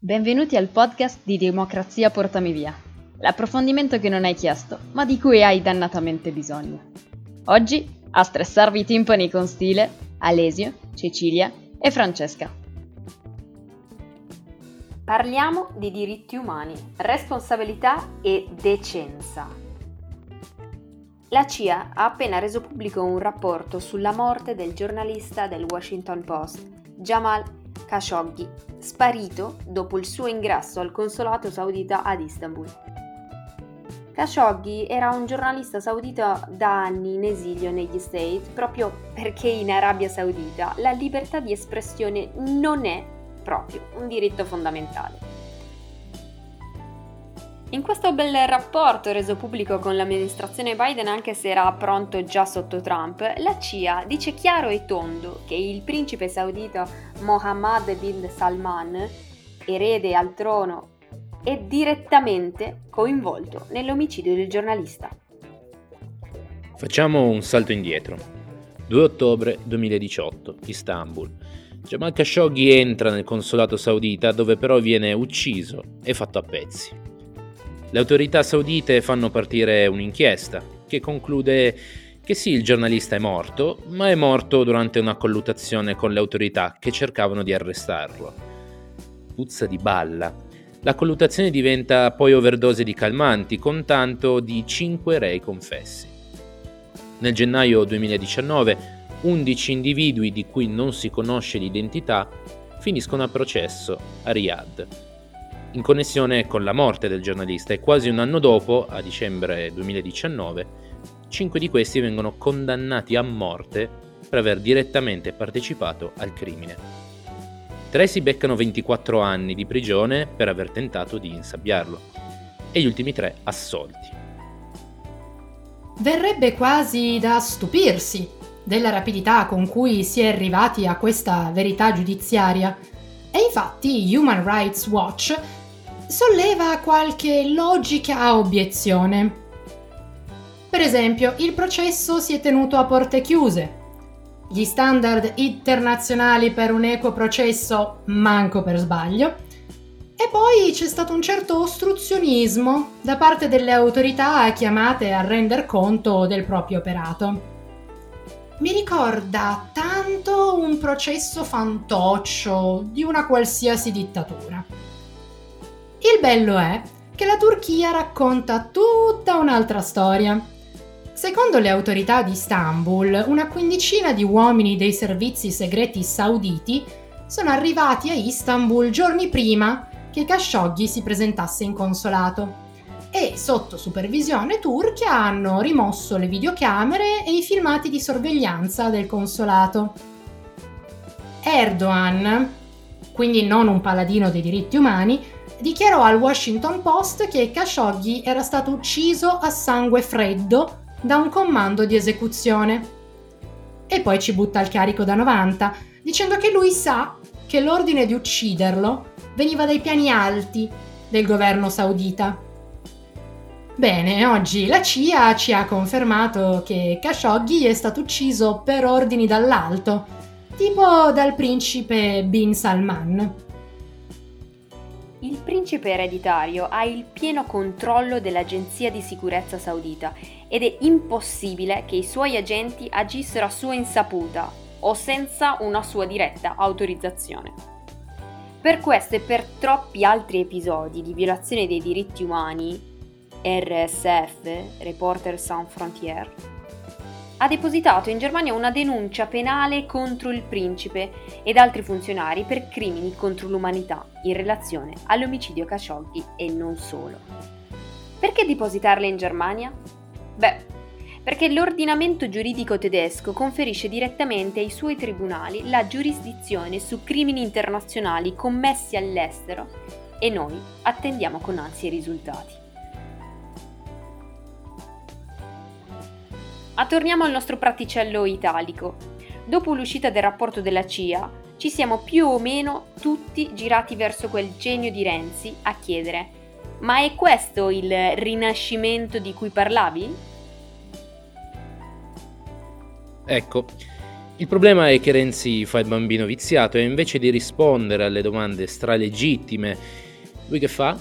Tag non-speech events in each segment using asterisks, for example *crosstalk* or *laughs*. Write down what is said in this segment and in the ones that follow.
Benvenuti al podcast di Democrazia Portami Via, l'approfondimento che non hai chiesto, ma di cui hai dannatamente bisogno. Oggi, a stressarvi i timpani con stile, Alesio, Cecilia e Francesca. Parliamo di diritti umani, responsabilità e decenza. La CIA ha appena reso pubblico un rapporto sulla morte del giornalista del Washington Post, Jamal Khashoggi, sparito dopo il suo ingresso al consolato saudita ad Istanbul. Khashoggi era un giornalista saudita da anni in esilio negli States proprio perché in Arabia Saudita la libertà di espressione non è proprio un diritto fondamentale. In questo bel rapporto reso pubblico con l'amministrazione Biden, anche se era pronto già sotto Trump, la CIA dice chiaro e tondo che il principe saudita Mohammed bin Salman, erede al trono, è direttamente coinvolto nell'omicidio del giornalista. Facciamo un salto indietro. 2 ottobre 2018, Istanbul. Jamal Khashoggi entra nel consolato saudita dove però viene ucciso e fatto a pezzi. Le autorità saudite fanno partire un'inchiesta che conclude che sì, il giornalista è morto, ma è morto durante una colluttazione con le autorità che cercavano di arrestarlo. Puzza di balla. La colluttazione diventa poi overdose di calmanti, con tanto di 5 rei confessi. Nel gennaio 2019, 11 individui di cui non si conosce l'identità finiscono a processo a Riyadh in connessione con la morte del giornalista e quasi un anno dopo, a dicembre 2019, cinque di questi vengono condannati a morte per aver direttamente partecipato al crimine. Tre si beccano 24 anni di prigione per aver tentato di insabbiarlo e gli ultimi tre assolti. Verrebbe quasi da stupirsi della rapidità con cui si è arrivati a questa verità giudiziaria. E infatti Human Rights Watch solleva qualche logica obiezione. Per esempio, il processo si è tenuto a porte chiuse. Gli standard internazionali per un equo processo manco per sbaglio. E poi c'è stato un certo ostruzionismo da parte delle autorità chiamate a render conto del proprio operato. Mi ricorda tanto un processo fantoccio di una qualsiasi dittatura. Il bello è che la Turchia racconta tutta un'altra storia. Secondo le autorità di Istanbul, una quindicina di uomini dei servizi segreti sauditi sono arrivati a Istanbul giorni prima che Khashoggi si presentasse in consolato e sotto supervisione turca hanno rimosso le videocamere e i filmati di sorveglianza del consolato. Erdogan, quindi non un paladino dei diritti umani, dichiarò al Washington Post che Khashoggi era stato ucciso a sangue freddo da un comando di esecuzione. E poi ci butta il carico da 90, dicendo che lui sa che l'ordine di ucciderlo veniva dai piani alti del governo saudita. Bene, oggi la CIA ci ha confermato che Khashoggi è stato ucciso per ordini dall'alto, tipo dal principe Bin Salman. Il principe ereditario ha il pieno controllo dell'agenzia di sicurezza saudita ed è impossibile che i suoi agenti agissero a sua insaputa o senza una sua diretta autorizzazione. Per questo e per troppi altri episodi di violazione dei diritti umani, RSF, Reporter Sans Frontières, ha depositato in Germania una denuncia penale contro il principe ed altri funzionari per crimini contro l'umanità in relazione all'omicidio Khashoggi e non solo. Perché depositarle in Germania? Beh, perché l'ordinamento giuridico tedesco conferisce direttamente ai suoi tribunali la giurisdizione su crimini internazionali commessi all'estero e noi attendiamo con ansia i risultati. Ma torniamo al nostro praticello italico. Dopo l'uscita del rapporto della CIA, ci siamo più o meno tutti girati verso quel genio di Renzi a chiedere ma è questo il rinascimento di cui parlavi? Ecco, il problema è che Renzi fa il bambino viziato e invece di rispondere alle domande stralegittime, lui che fa?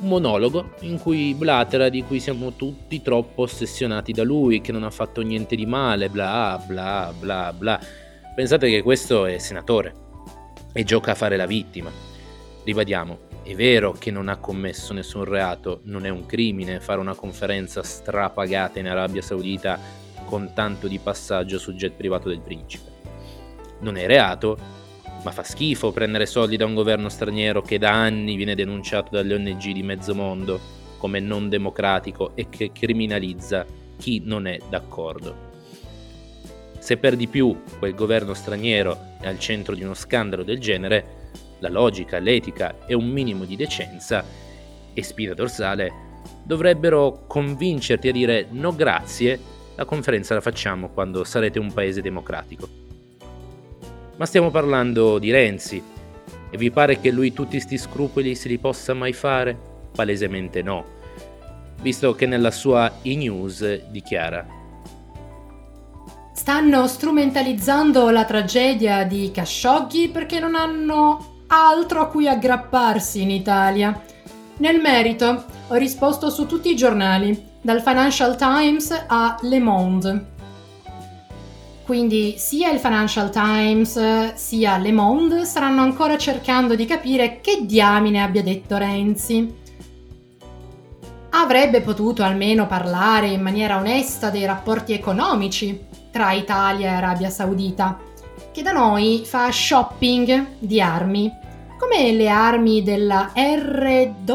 Un monologo in cui blatera di cui siamo tutti troppo ossessionati da lui, che non ha fatto niente di male, bla bla bla bla. Pensate che questo è senatore e gioca a fare la vittima. Ribadiamo, è vero che non ha commesso nessun reato, non è un crimine fare una conferenza strapagata in Arabia Saudita con tanto di passaggio sul jet privato del principe. Non è reato, ma fa schifo prendere soldi da un governo straniero che da anni viene denunciato dalle ONG di mezzo mondo come non democratico e che criminalizza chi non è d'accordo. Se per di più quel governo straniero è al centro di uno scandalo del genere, la logica, l'etica e un minimo di decenza e spina dorsale dovrebbero convincerti a dire no grazie la conferenza la facciamo quando sarete un paese democratico. Ma stiamo parlando di Renzi. E vi pare che lui tutti sti scrupoli se li possa mai fare? Palesemente no. Visto che nella sua e-news dichiara Stanno strumentalizzando la tragedia di Khashoggi perché non hanno altro a cui aggrapparsi in Italia. Nel merito, ho risposto su tutti i giornali dal Financial Times a Le Monde. Quindi sia il Financial Times sia Le Monde staranno ancora cercando di capire che diamine abbia detto Renzi. Avrebbe potuto almeno parlare in maniera onesta dei rapporti economici tra Italia e Arabia Saudita, che da noi fa shopping di armi, come le armi della RWM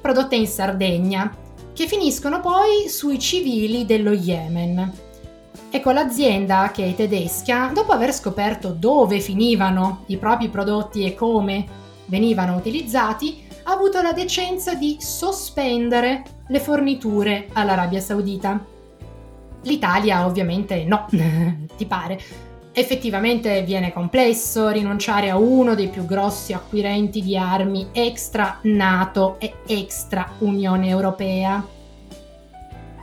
prodotte in Sardegna, che finiscono poi sui civili dello Yemen. Ecco, l'azienda, che è tedesca, dopo aver scoperto dove finivano i propri prodotti e come venivano utilizzati, ha avuto la decenza di sospendere le forniture all'Arabia Saudita. L'Italia ovviamente no, *laughs* ti pare. Effettivamente viene complesso rinunciare a uno dei più grossi acquirenti di armi extra NATO e extra Unione Europea.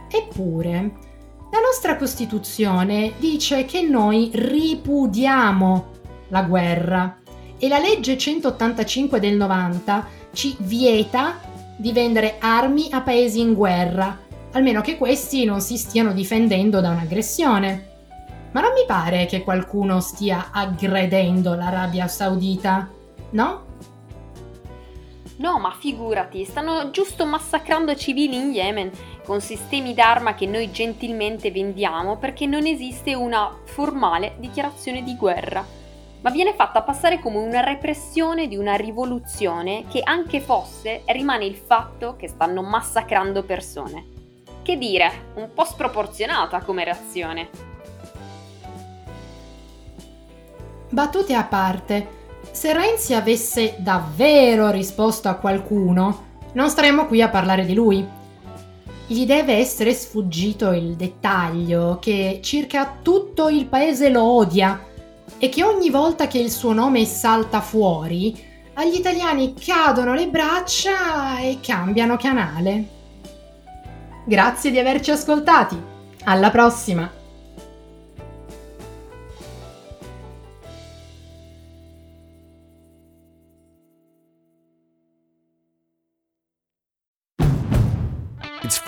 Eppure, la nostra Costituzione dice che noi ripudiamo la guerra e la legge 185 del 90 ci vieta di vendere armi a paesi in guerra, almeno che questi non si stiano difendendo da un'aggressione. Ma non mi pare che qualcuno stia aggredendo l'Arabia Saudita, no? No, ma figurati, stanno giusto massacrando civili in Yemen con sistemi d'arma che noi gentilmente vendiamo perché non esiste una formale dichiarazione di guerra, ma viene fatta passare come una repressione di una rivoluzione che anche fosse rimane il fatto che stanno massacrando persone. Che dire, un po' sproporzionata come reazione. Battute a parte, se Renzi avesse davvero risposto a qualcuno, non staremmo qui a parlare di lui. Gli deve essere sfuggito il dettaglio che circa tutto il paese lo odia e che ogni volta che il suo nome salta fuori, agli italiani cadono le braccia e cambiano canale. Grazie di averci ascoltati. Alla prossima!